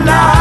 We